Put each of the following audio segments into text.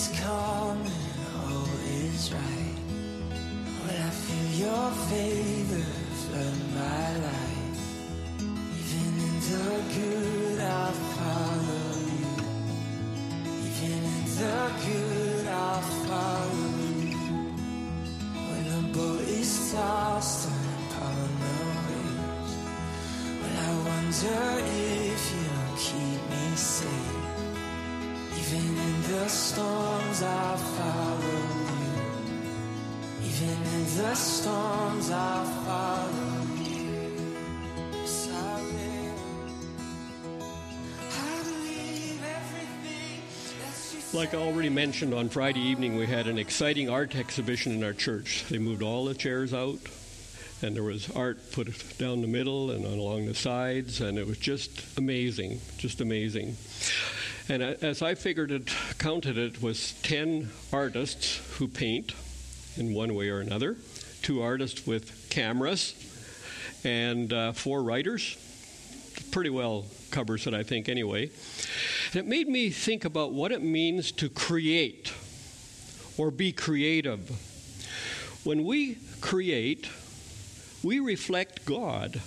is coming, all is right. When I feel your favor Like I already mentioned, on Friday evening we had an exciting art exhibition in our church. They moved all the chairs out, and there was art put down the middle and along the sides, and it was just amazing, just amazing. And as I figured it, counted it, was 10 artists who paint in one way or another, two artists with cameras, and uh, four writers. Pretty well covers it, I think, anyway. And it made me think about what it means to create or be creative. When we create, we reflect God,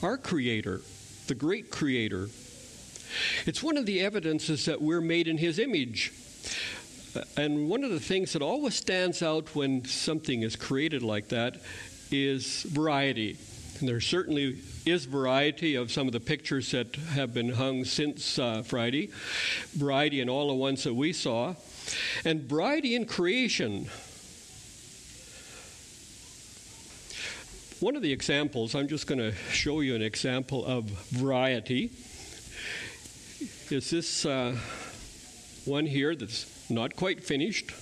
our Creator, the great Creator. It's one of the evidences that we're made in His image. Uh, And one of the things that always stands out when something is created like that is variety. There certainly is variety of some of the pictures that have been hung since uh, Friday, variety in all the ones that we saw, and variety in creation. One of the examples, I'm just going to show you an example of variety, is this uh, one here that's not quite finished.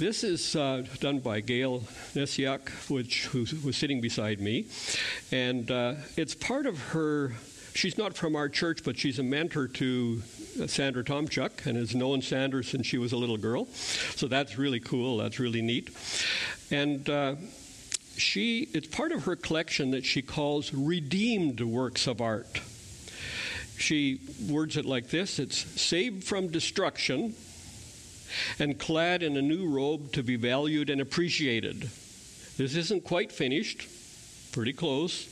This is uh, done by Gail Nesiak, which who was sitting beside me, and uh, it's part of her. She's not from our church, but she's a mentor to uh, Sandra Tomchuk, and has known Sandra since she was a little girl. So that's really cool. That's really neat, and. Uh, she it's part of her collection that she calls redeemed works of art she words it like this it's saved from destruction and clad in a new robe to be valued and appreciated this isn't quite finished pretty close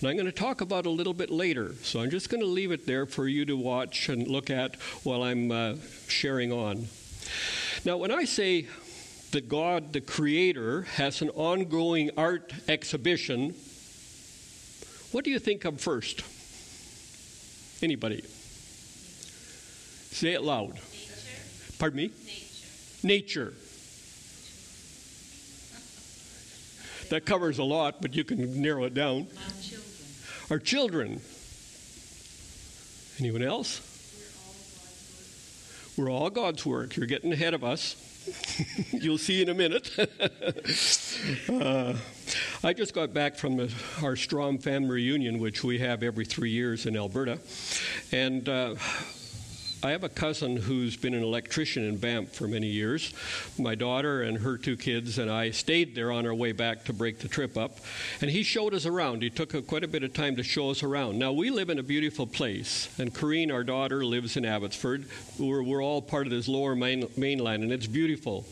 and i'm going to talk about a little bit later so i'm just going to leave it there for you to watch and look at while i'm uh, sharing on now when i say that God, the Creator, has an ongoing art exhibition, what do you think of first? Anybody? Say it loud. Nature. Pardon me? Nature. Nature. That covers a lot, but you can narrow it down. Our children. Our children. Anyone else? We're all God's work. We're all God's work. You're getting ahead of us. You'll see in a minute. uh, I just got back from the, our Strom family reunion, which we have every three years in Alberta. And uh, I have a cousin who's been an electrician in Banff for many years. My daughter and her two kids and I stayed there on our way back to break the trip up. And he showed us around. He took a, quite a bit of time to show us around. Now, we live in a beautiful place, and Corrine, our daughter, lives in Abbotsford. We're, we're all part of this lower main, mainland, and it's beautiful.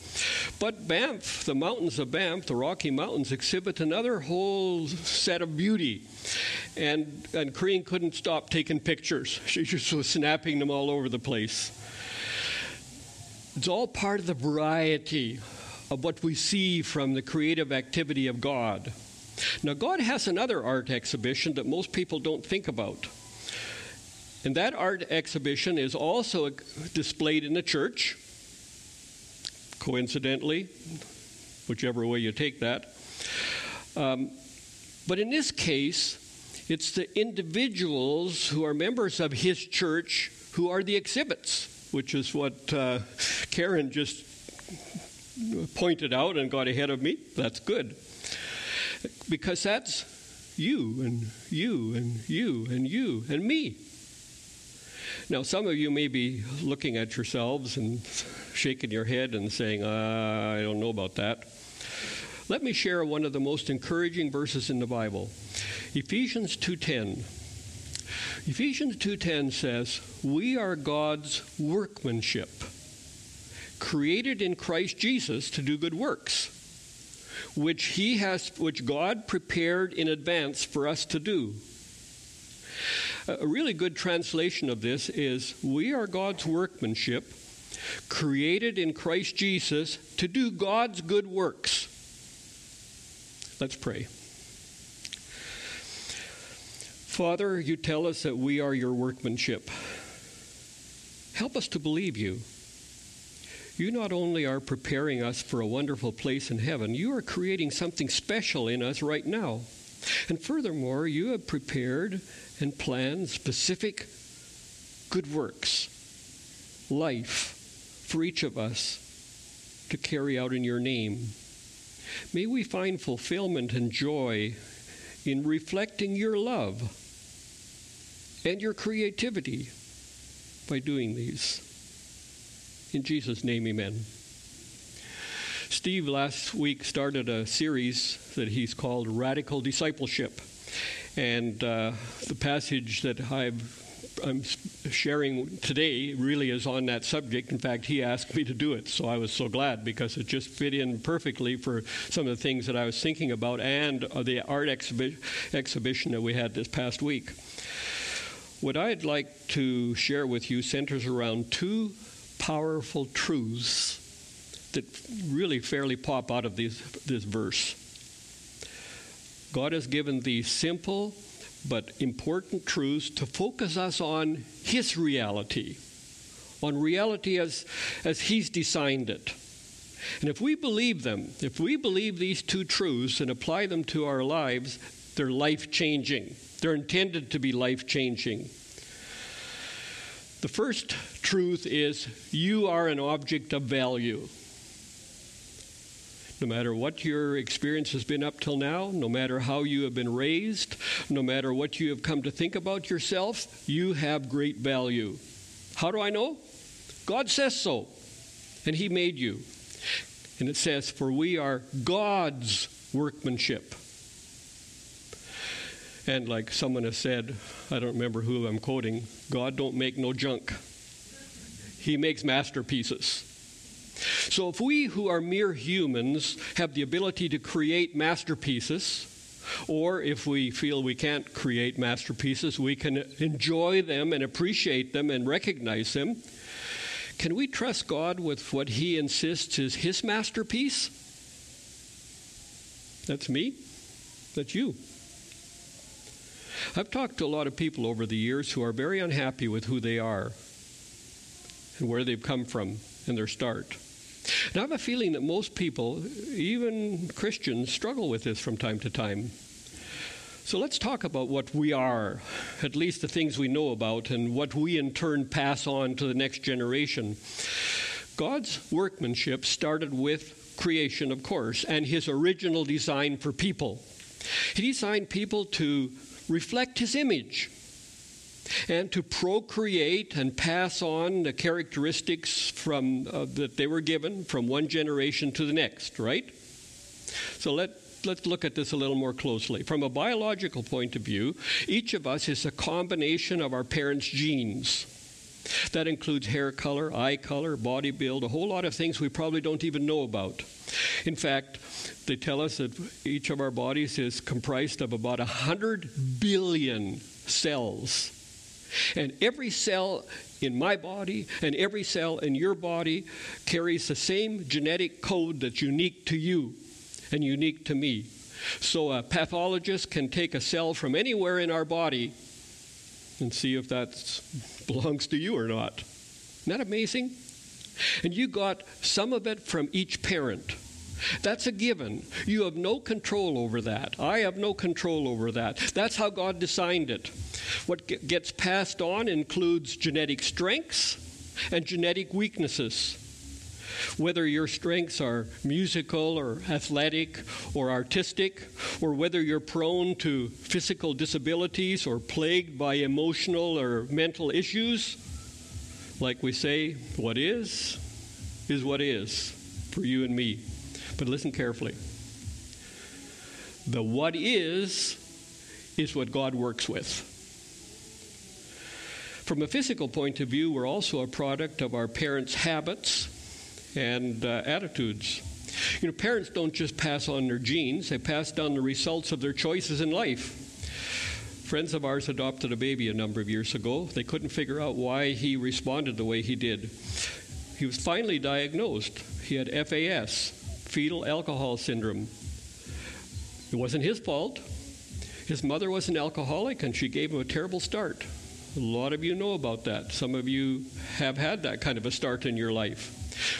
But Banff, the mountains of Banff, the Rocky Mountains, exhibit another whole set of beauty. And, and Corrine couldn't stop taking pictures. She just was snapping them all over the place. It's all part of the variety of what we see from the creative activity of God. Now, God has another art exhibition that most people don't think about. And that art exhibition is also displayed in the church, coincidentally, whichever way you take that. Um, but in this case, it's the individuals who are members of his church who are the exhibits, which is what uh, Karen just pointed out and got ahead of me. That's good. Because that's you and you and you and you and me. Now, some of you may be looking at yourselves and shaking your head and saying, uh, I don't know about that. Let me share one of the most encouraging verses in the Bible. Ephesians 2:10. Ephesians 2:10 says, "We are God's workmanship, created in Christ Jesus to do good works, which he has which God prepared in advance for us to do." A really good translation of this is, "We are God's workmanship, created in Christ Jesus to do God's good works." Let's pray. Father, you tell us that we are your workmanship. Help us to believe you. You not only are preparing us for a wonderful place in heaven, you are creating something special in us right now. And furthermore, you have prepared and planned specific good works, life for each of us to carry out in your name. May we find fulfillment and joy in reflecting your love and your creativity by doing these. In Jesus' name, amen. Steve last week started a series that he's called Radical Discipleship. And uh, the passage that I've I'm sharing today really is on that subject. In fact, he asked me to do it, so I was so glad because it just fit in perfectly for some of the things that I was thinking about and uh, the art exhibi- exhibition that we had this past week. What I'd like to share with you centers around two powerful truths that really fairly pop out of these, this verse. God has given these simple but important truths to focus us on His reality, on reality as, as He's designed it. And if we believe them, if we believe these two truths and apply them to our lives, they're life changing. They're intended to be life changing. The first truth is you are an object of value. No matter what your experience has been up till now, no matter how you have been raised, no matter what you have come to think about yourself, you have great value. How do I know? God says so, and He made you. And it says, For we are God's workmanship. And like someone has said, I don't remember who I'm quoting, God don't make no junk. He makes masterpieces. So if we who are mere humans have the ability to create masterpieces, or if we feel we can't create masterpieces, we can enjoy them and appreciate them and recognize them. Can we trust God with what He insists is His masterpiece? That's me. That's you. I've talked to a lot of people over the years who are very unhappy with who they are and where they've come from and their start. And I have a feeling that most people, even Christians, struggle with this from time to time. So let's talk about what we are, at least the things we know about, and what we in turn pass on to the next generation. God's workmanship started with creation, of course, and his original design for people. He designed people to reflect his image and to procreate and pass on the characteristics from uh, that they were given from one generation to the next right so let let's look at this a little more closely from a biological point of view each of us is a combination of our parents genes that includes hair color, eye color, body build, a whole lot of things we probably don't even know about. In fact, they tell us that each of our bodies is comprised of about 100 billion cells. And every cell in my body and every cell in your body carries the same genetic code that's unique to you and unique to me. So a pathologist can take a cell from anywhere in our body and see if that belongs to you or not. Isn't that amazing? And you got some of it from each parent. That's a given. You have no control over that. I have no control over that. That's how God designed it. What gets passed on includes genetic strengths and genetic weaknesses. Whether your strengths are musical or athletic or artistic, or whether you're prone to physical disabilities or plagued by emotional or mental issues, like we say, what is, is what is for you and me. But listen carefully. The what is, is what God works with. From a physical point of view, we're also a product of our parents' habits and uh, attitudes. You know, parents don't just pass on their genes, they pass down the results of their choices in life. Friends of ours adopted a baby a number of years ago. They couldn't figure out why he responded the way he did. He was finally diagnosed. He had FAS, fetal alcohol syndrome. It wasn't his fault. His mother was an alcoholic and she gave him a terrible start. A lot of you know about that. Some of you have had that kind of a start in your life.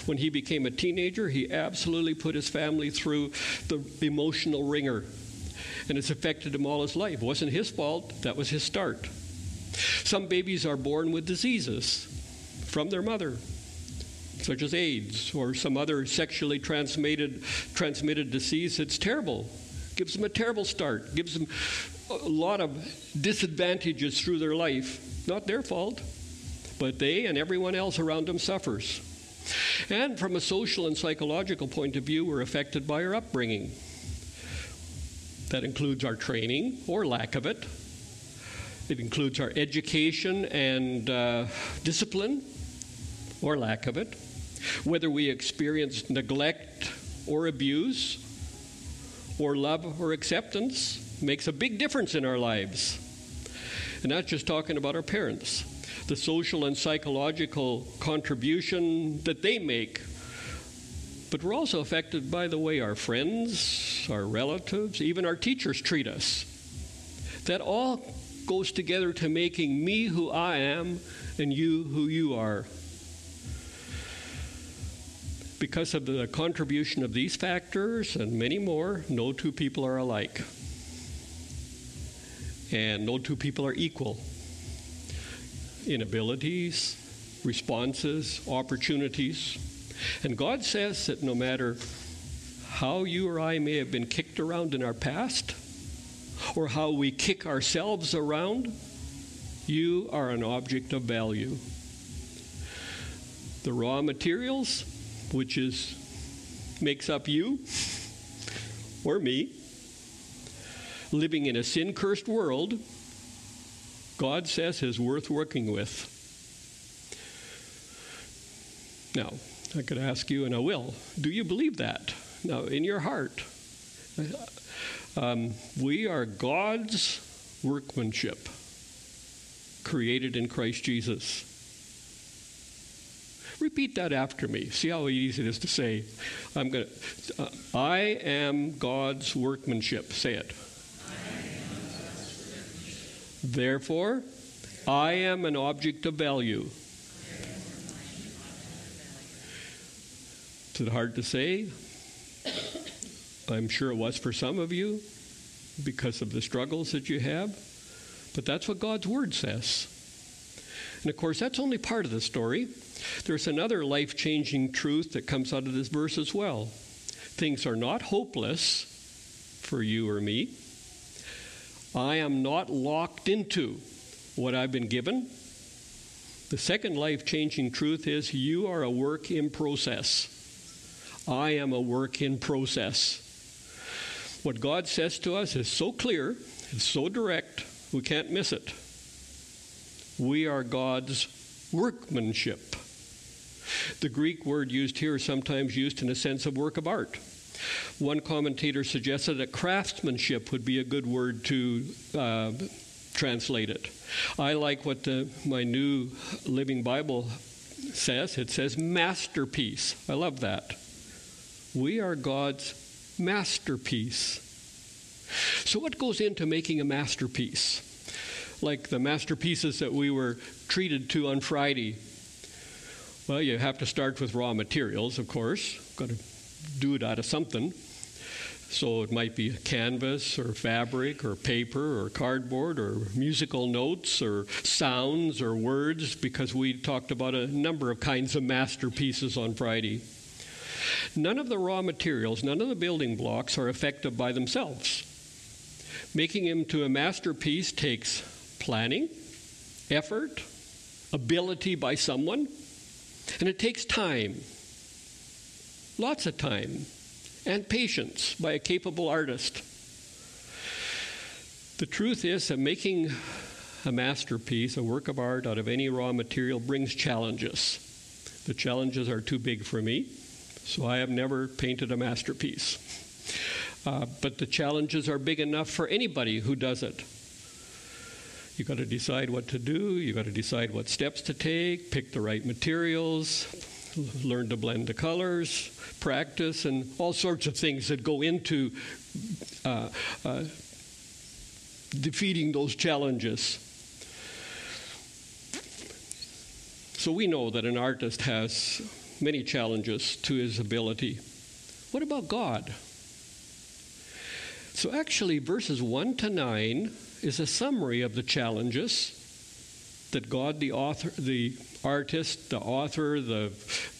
When he became a teenager, he absolutely put his family through the emotional wringer. And it's affected him all his life. It wasn't his fault, that was his start. Some babies are born with diseases from their mother, such as AIDS or some other sexually transmitted, transmitted disease. It's terrible. Gives them a terrible start, gives them a lot of disadvantages through their life. Not their fault, but they and everyone else around them suffers. And from a social and psychological point of view, we're affected by our upbringing. That includes our training or lack of it. It includes our education and uh, discipline or lack of it. Whether we experience neglect or abuse, or love or acceptance, makes a big difference in our lives. And not just talking about our parents the social and psychological contribution that they make. But we're also affected by the way our friends, our relatives, even our teachers treat us. That all goes together to making me who I am and you who you are. Because of the contribution of these factors and many more, no two people are alike. And no two people are equal inabilities, responses, opportunities. And God says that no matter how you or I may have been kicked around in our past, or how we kick ourselves around, you are an object of value. The raw materials, which is makes up you or me, living in a sin cursed world, God says is worth working with. Now, I could ask you, and I will, do you believe that? Now, in your heart, um, we are God's workmanship, created in Christ Jesus. Repeat that after me. See how easy it is to say. I'm going to. Uh, I am God's workmanship. Say it. Therefore, I am an object of value. Is it hard to say? I'm sure it was for some of you because of the struggles that you have. But that's what God's Word says. And of course, that's only part of the story. There's another life changing truth that comes out of this verse as well. Things are not hopeless for you or me. I am not locked into what I've been given. The second life changing truth is you are a work in process. I am a work in process. What God says to us is so clear, it's so direct, we can't miss it. We are God's workmanship. The Greek word used here is sometimes used in a sense of work of art. One commentator suggested that craftsmanship would be a good word to uh, translate it. I like what the, my new Living Bible says. It says masterpiece. I love that. We are God's masterpiece. So, what goes into making a masterpiece? Like the masterpieces that we were treated to on Friday. Well, you have to start with raw materials, of course. Got to do it out of something. So it might be canvas or fabric or paper or cardboard or musical notes or sounds or words because we talked about a number of kinds of masterpieces on Friday. None of the raw materials, none of the building blocks are effective by themselves. Making them to a masterpiece takes planning, effort, ability by someone, and it takes time lots of time, and patience by a capable artist. The truth is that making a masterpiece, a work of art out of any raw material brings challenges. The challenges are too big for me, so I have never painted a masterpiece. Uh, but the challenges are big enough for anybody who does it. You've got to decide what to do, you've got to decide what steps to take, pick the right materials, learn to blend the colors, practice, and all sorts of things that go into uh, uh, defeating those challenges. So we know that an artist has many challenges to his ability. What about God? So actually, verses 1 to 9 is a summary of the challenges that God, the author, the artist, the author, the,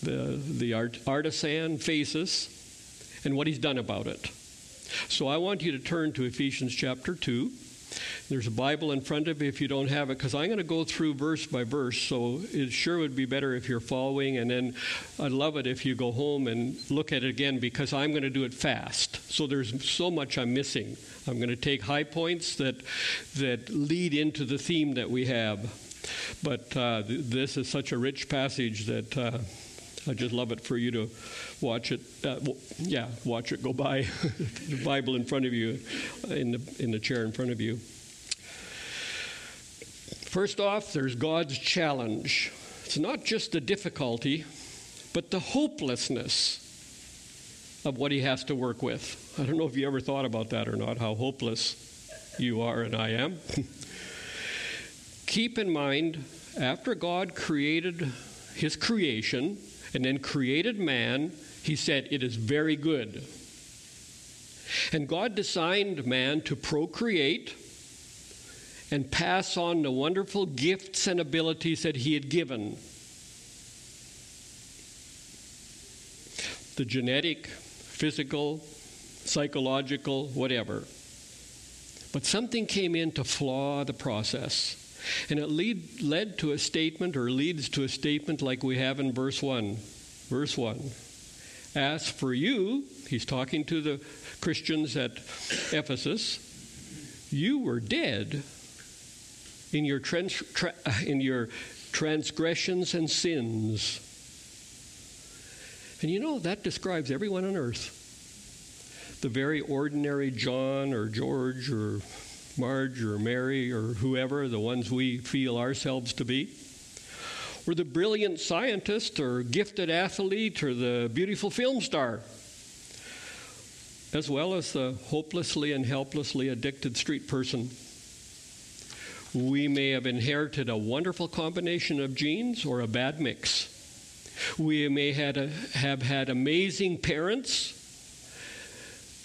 the, the art, artisan faces, and what he's done about it. So I want you to turn to Ephesians chapter 2. There's a Bible in front of you if you don't have it, because I'm going to go through verse by verse. So it sure would be better if you're following, and then I'd love it if you go home and look at it again, because I'm going to do it fast. So there's so much I'm missing. I'm going to take high points that that lead into the theme that we have. But uh, th- this is such a rich passage that uh, I just love it for you to watch it. Uh, w- yeah, watch it go by. the Bible in front of you, in the in the chair in front of you. First off, there's God's challenge. It's not just the difficulty, but the hopelessness of what He has to work with. I don't know if you ever thought about that or not, how hopeless you are and I am. Keep in mind, after God created His creation and then created man, He said, It is very good. And God designed man to procreate and pass on the wonderful gifts and abilities that he had given. The genetic, physical, psychological, whatever. But something came in to flaw the process. And it lead, led to a statement, or leads to a statement like we have in verse 1. Verse 1. As for you, he's talking to the Christians at Ephesus, you were dead in your, trans, tra, in your transgressions and sins. And you know, that describes everyone on earth. The very ordinary John or George or Marge or Mary or whoever, the ones we feel ourselves to be. Or the brilliant scientist or gifted athlete or the beautiful film star. As well as the hopelessly and helplessly addicted street person we may have inherited a wonderful combination of genes or a bad mix. We may had a, have had amazing parents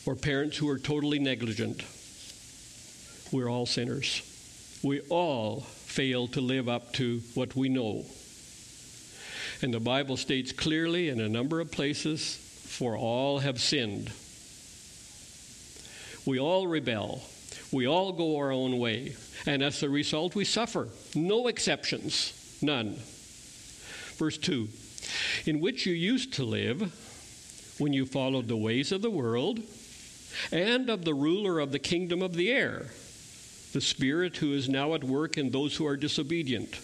or parents who are totally negligent. We're all sinners. We all fail to live up to what we know. And the Bible states clearly in a number of places for all have sinned. We all rebel. We all go our own way. And as a result, we suffer. No exceptions. None. Verse 2 In which you used to live when you followed the ways of the world and of the ruler of the kingdom of the air, the Spirit who is now at work in those who are disobedient.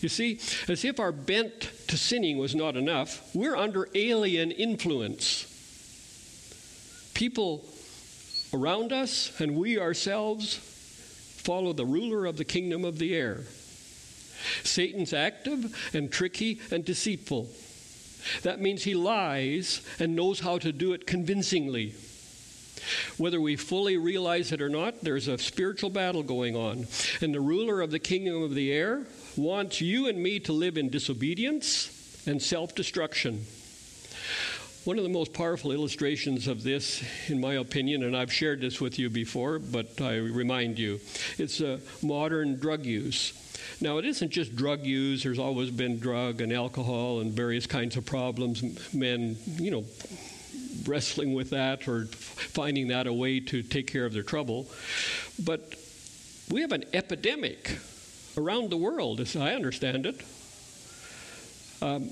You see, as if our bent to sinning was not enough, we're under alien influence. People around us and we ourselves follow the ruler of the kingdom of the air. Satan's active and tricky and deceitful. That means he lies and knows how to do it convincingly. Whether we fully realize it or not, there's a spiritual battle going on. And the ruler of the kingdom of the air wants you and me to live in disobedience and self destruction. One of the most powerful illustrations of this, in my opinion, and I've shared this with you before, but I remind you, it's modern drug use. Now, it isn't just drug use. There's always been drug and alcohol and various kinds of problems. Men, you know, wrestling with that or finding that a way to take care of their trouble. But we have an epidemic around the world, as I understand it. Um,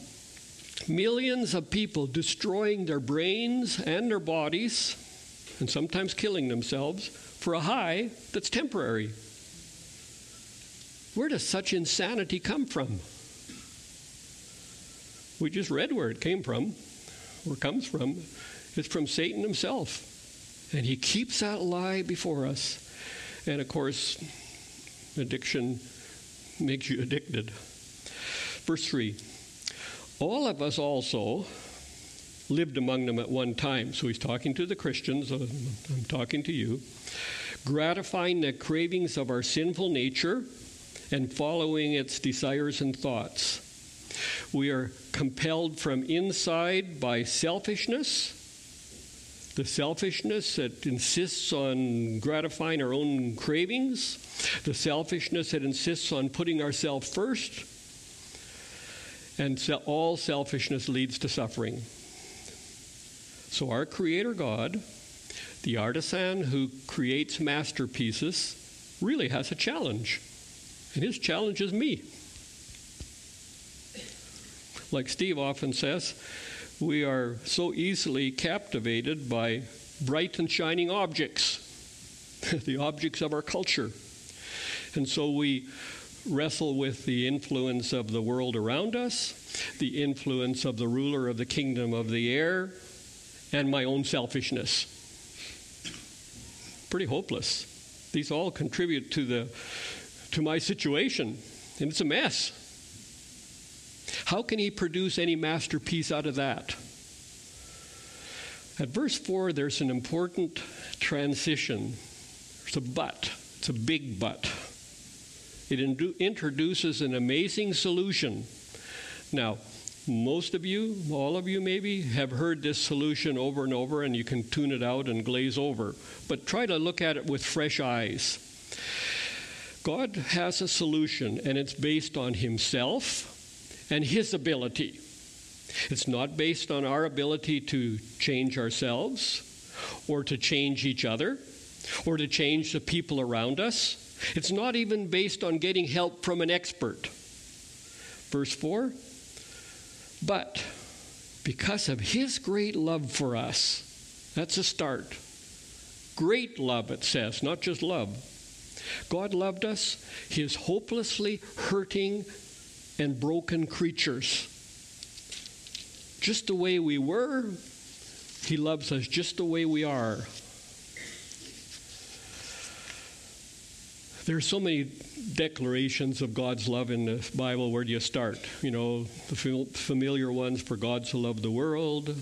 millions of people destroying their brains and their bodies, and sometimes killing themselves, for a high that's temporary. Where does such insanity come from? We just read where it came from, it comes from. It's from Satan himself. And he keeps that lie before us. And of course, addiction makes you addicted. Verse 3 All of us also lived among them at one time. So he's talking to the Christians. Uh, I'm talking to you. Gratifying the cravings of our sinful nature and following its desires and thoughts. We are compelled from inside by selfishness, the selfishness that insists on gratifying our own cravings, the selfishness that insists on putting ourselves first, and all selfishness leads to suffering. So, our Creator God, the artisan who creates masterpieces, really has a challenge. And his challenge is me. Like Steve often says, we are so easily captivated by bright and shining objects, the objects of our culture. And so we wrestle with the influence of the world around us, the influence of the ruler of the kingdom of the air, and my own selfishness. Pretty hopeless. These all contribute to the to my situation, and it's a mess. How can he produce any masterpiece out of that? At verse 4, there's an important transition. It's a but. It's a big but. It introduces an amazing solution. Now, most of you, all of you maybe, have heard this solution over and over, and you can tune it out and glaze over. But try to look at it with fresh eyes. God has a solution, and it's based on Himself and His ability. It's not based on our ability to change ourselves or to change each other or to change the people around us. It's not even based on getting help from an expert. Verse 4 But because of His great love for us, that's a start. Great love, it says, not just love. God loved us, his hopelessly hurting and broken creatures. Just the way we were, he loves us just the way we are. There are so many declarations of God's love in the Bible. Where do you start? You know, the familiar ones for God to love the world.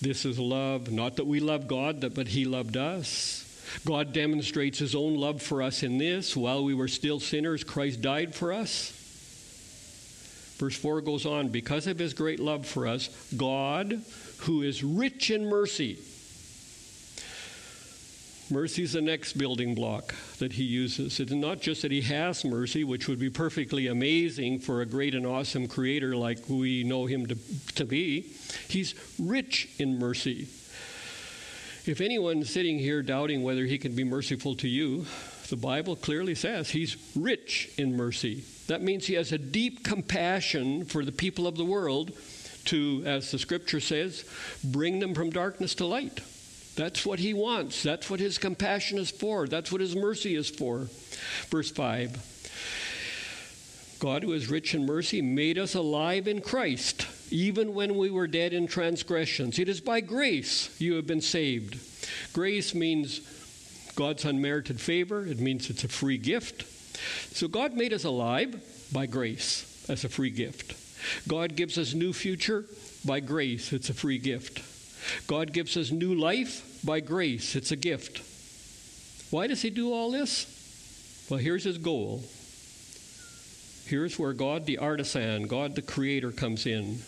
This is love. Not that we love God, but He loved us. God demonstrates his own love for us in this while we were still sinners, Christ died for us. Verse 4 goes on because of his great love for us, God, who is rich in mercy, Mercy is the next building block that he uses. It's not just that he has mercy, which would be perfectly amazing for a great and awesome creator like we know him to, to be. He's rich in mercy. If anyone's sitting here doubting whether he can be merciful to you, the Bible clearly says he's rich in mercy. That means he has a deep compassion for the people of the world to, as the scripture says, bring them from darkness to light. That's what he wants. That's what his compassion is for. That's what his mercy is for. Verse 5 God, who is rich in mercy, made us alive in Christ even when we were dead in transgressions. It is by grace you have been saved. Grace means God's unmerited favor, it means it's a free gift. So God made us alive by grace as a free gift. God gives us new future by grace, it's a free gift. God gives us new life by grace, it's a gift. Why does he do all this? Well, here's his goal. Here's where God the artisan, God the creator comes in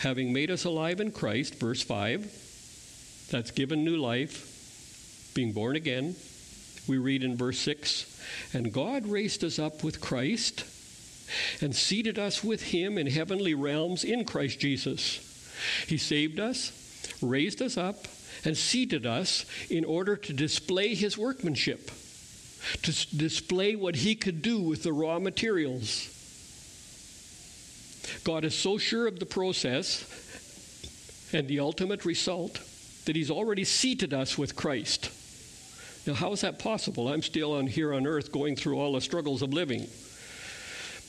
having made us alive in Christ, verse 5, that's given new life, being born again. We read in verse 6 And God raised us up with Christ and seated us with him in heavenly realms in Christ Jesus. He saved us, raised us up, and seated us in order to display his workmanship, to display what he could do with the raw materials. God is so sure of the process and the ultimate result that He's already seated us with Christ. Now, how is that possible? I'm still on here on earth going through all the struggles of living.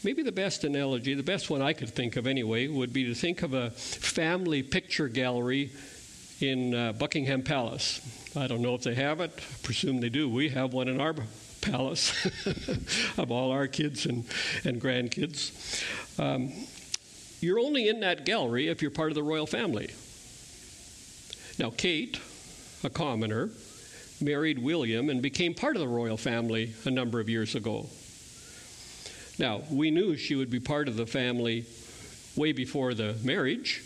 Maybe the best analogy, the best one I could think of anyway, would be to think of a family picture gallery in uh, Buckingham Palace. I don't know if they have it. I presume they do. We have one in our palace of all our kids and, and grandkids. Um, you're only in that gallery if you're part of the royal family. Now, Kate, a commoner, married William and became part of the royal family a number of years ago. Now, we knew she would be part of the family way before the marriage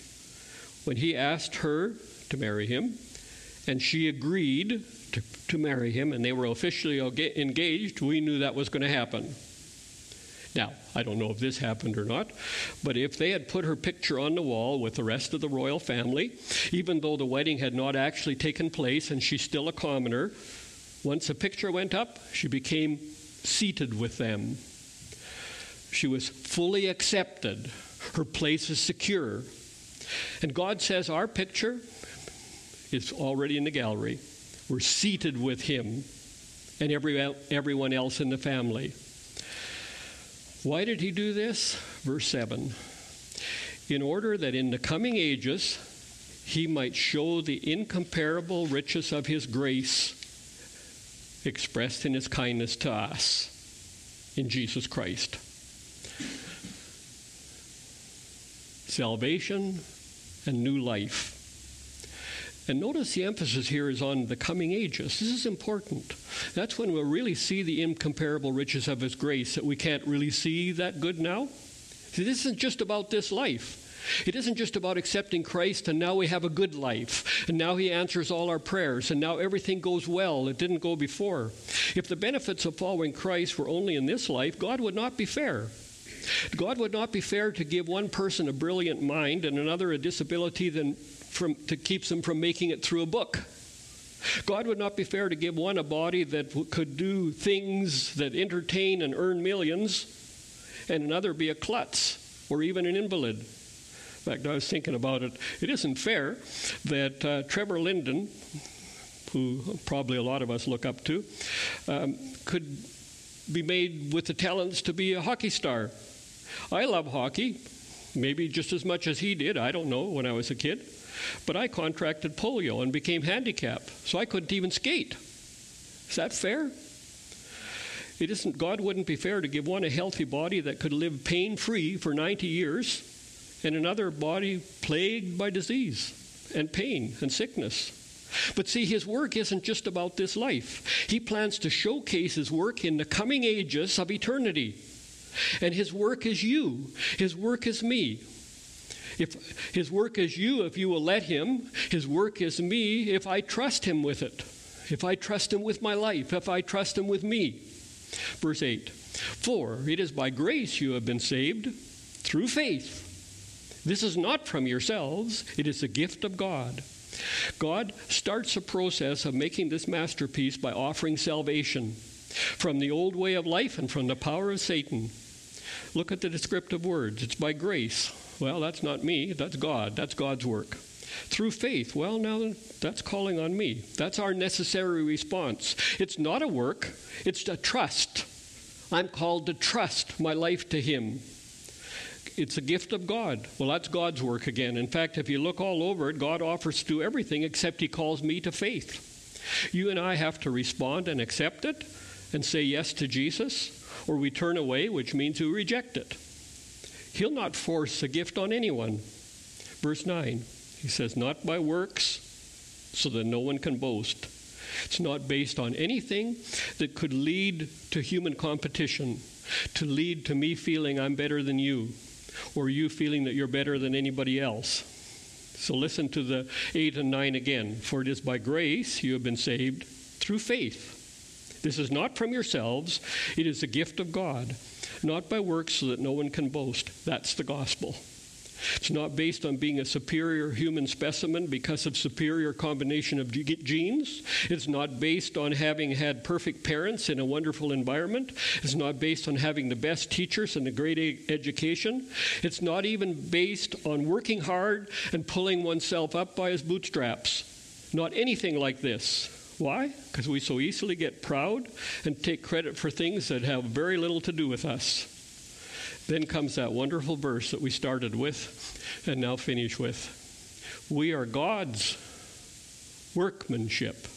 when he asked her to marry him, and she agreed to, to marry him, and they were officially engaged. We knew that was going to happen. Now, I don't know if this happened or not, but if they had put her picture on the wall with the rest of the royal family, even though the wedding had not actually taken place and she's still a commoner, once the picture went up, she became seated with them. She was fully accepted. Her place is secure. And God says our picture is already in the gallery. We're seated with Him and every, everyone else in the family. Why did he do this? Verse 7 In order that in the coming ages he might show the incomparable riches of his grace expressed in his kindness to us in Jesus Christ. Salvation and new life. And notice the emphasis here is on the coming ages. This is important. That's when we'll really see the incomparable riches of His grace that we can't really see that good now. See, this isn't just about this life. It isn't just about accepting Christ and now we have a good life and now He answers all our prayers and now everything goes well. It didn't go before. If the benefits of following Christ were only in this life, God would not be fair. God would not be fair to give one person a brilliant mind and another a disability than from, to keep them from making it through a book. God would not be fair to give one a body that w- could do things that entertain and earn millions, and another be a klutz or even an invalid. In fact, I was thinking about it. It isn't fair that uh, Trevor Linden, who probably a lot of us look up to, um, could be made with the talents to be a hockey star. I love hockey, maybe just as much as he did. I don't know when I was a kid. But I contracted polio and became handicapped, so I couldn't even skate. Is that fair? It isn't, God wouldn't be fair to give one a healthy body that could live pain free for 90 years and another body plagued by disease and pain and sickness. But see, his work isn't just about this life. He plans to showcase his work in the coming ages of eternity. And his work is you, his work is me. If his work is you, if you will let him, his work is me if I trust him with it. If I trust him with my life, if I trust him with me. Verse 8 For it is by grace you have been saved through faith. This is not from yourselves, it is a gift of God. God starts a process of making this masterpiece by offering salvation from the old way of life and from the power of Satan. Look at the descriptive words. It's by grace. Well, that's not me, that's God. That's God's work. Through faith, well, now that's calling on me. That's our necessary response. It's not a work, it's a trust. I'm called to trust my life to Him. It's a gift of God. Well, that's God's work again. In fact, if you look all over it, God offers to do everything except He calls me to faith. You and I have to respond and accept it and say yes to Jesus, or we turn away, which means we reject it. He'll not force a gift on anyone. Verse 9, he says, Not by works, so that no one can boast. It's not based on anything that could lead to human competition, to lead to me feeling I'm better than you, or you feeling that you're better than anybody else. So listen to the 8 and 9 again. For it is by grace you have been saved through faith. This is not from yourselves, it is a gift of God not by works so that no one can boast. That's the gospel. It's not based on being a superior human specimen because of superior combination of genes. It's not based on having had perfect parents in a wonderful environment. It's not based on having the best teachers and a great education. It's not even based on working hard and pulling oneself up by his bootstraps. Not anything like this. Why? Because we so easily get proud and take credit for things that have very little to do with us. Then comes that wonderful verse that we started with and now finish with. We are God's workmanship,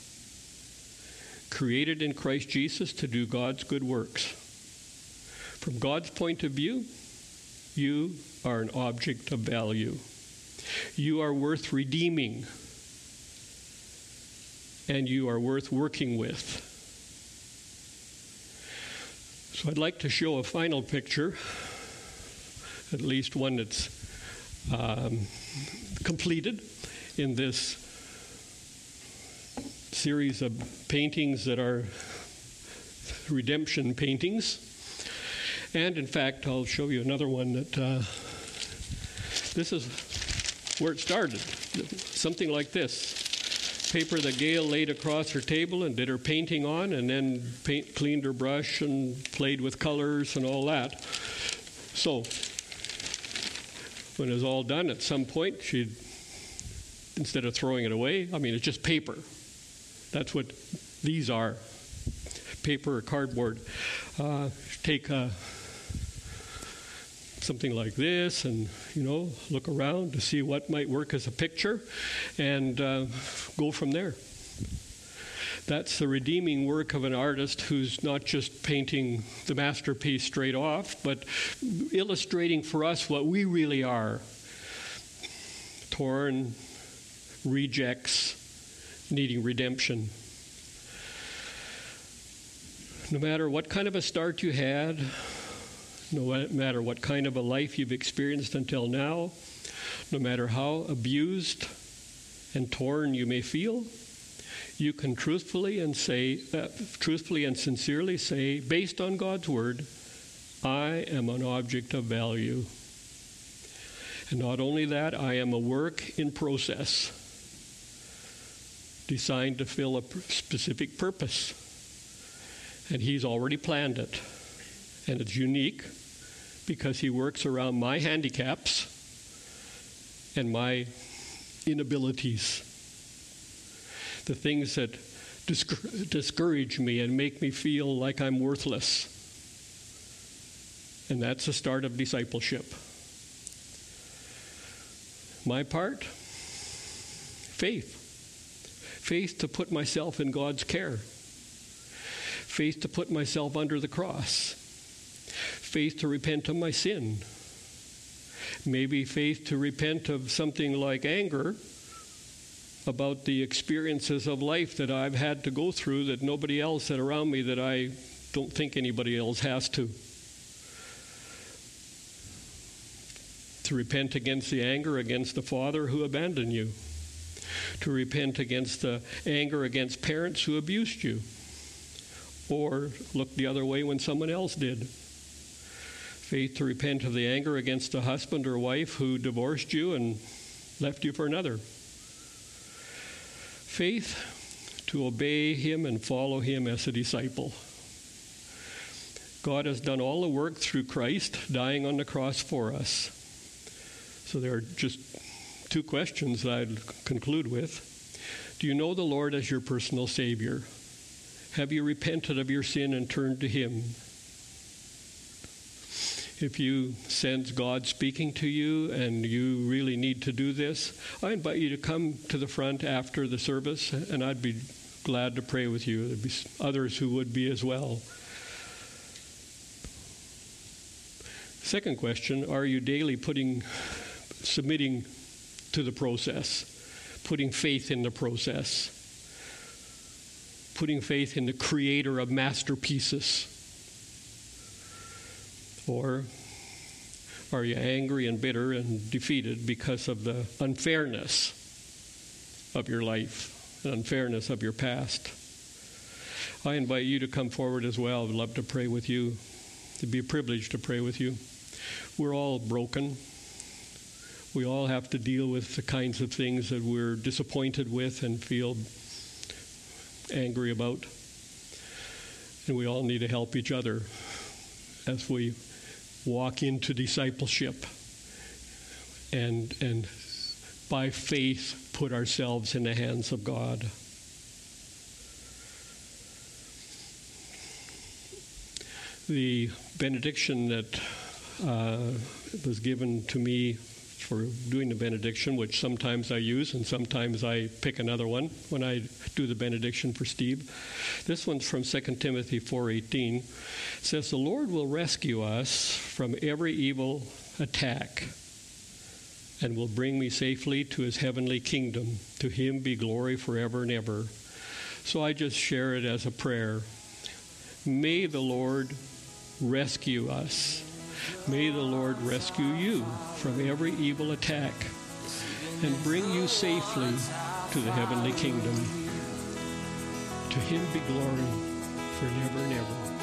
created in Christ Jesus to do God's good works. From God's point of view, you are an object of value. You are worth redeeming, and you are worth working with. So I'd like to show a final picture, at least one that's um, completed in this series of paintings that are redemption paintings. And in fact, I'll show you another one that uh, this is where it started. Something like this paper that Gail laid across her table and did her painting on, and then paint, cleaned her brush and played with colors and all that. So, when it was all done, at some point, she'd, instead of throwing it away, I mean, it's just paper. That's what these are paper or cardboard. Uh, take a something like this and you know look around to see what might work as a picture and uh, go from there. That's the redeeming work of an artist who's not just painting the masterpiece straight off but illustrating for us what we really are. Torn rejects needing redemption. No matter what kind of a start you had no matter what kind of a life you've experienced until now, no matter how abused and torn you may feel, you can truthfully and say, uh, truthfully and sincerely say, based on God's word, I am an object of value. And not only that, I am a work in process designed to fill a specific purpose. And He's already planned it. And it's unique because he works around my handicaps and my inabilities. The things that discourage me and make me feel like I'm worthless. And that's the start of discipleship. My part? Faith. Faith to put myself in God's care. Faith to put myself under the cross faith to repent of my sin. Maybe faith to repent of something like anger about the experiences of life that I've had to go through that nobody else had around me that I don't think anybody else has to. To repent against the anger against the father who abandoned you. To repent against the anger against parents who abused you. Or look the other way when someone else did faith to repent of the anger against a husband or wife who divorced you and left you for another. Faith to obey him and follow him as a disciple. God has done all the work through Christ dying on the cross for us. So there are just two questions that I'd conclude with. Do you know the Lord as your personal Savior? Have you repented of your sin and turned to Him? If you sense God speaking to you and you really need to do this, I invite you to come to the front after the service, and I'd be glad to pray with you. There'd be others who would be as well. Second question Are you daily putting, submitting to the process, putting faith in the process, putting faith in the creator of masterpieces? Or are you angry and bitter and defeated because of the unfairness of your life, the unfairness of your past? I invite you to come forward as well. I'd love to pray with you. It'd be a privilege to pray with you. We're all broken. We all have to deal with the kinds of things that we're disappointed with and feel angry about. And we all need to help each other as we walk into discipleship and, and by faith put ourselves in the hands of God. The benediction that uh, was given to me for doing the benediction, which sometimes I use and sometimes I pick another one when I do the benediction for Steve. This one's from 2 Timothy 4:18. It says, "The Lord will rescue us from every evil attack." And will bring me safely to his heavenly kingdom. To him be glory forever and ever. So I just share it as a prayer. May the Lord rescue us. May the Lord rescue you from every evil attack and bring you safely to the heavenly kingdom. To him be glory forever and ever.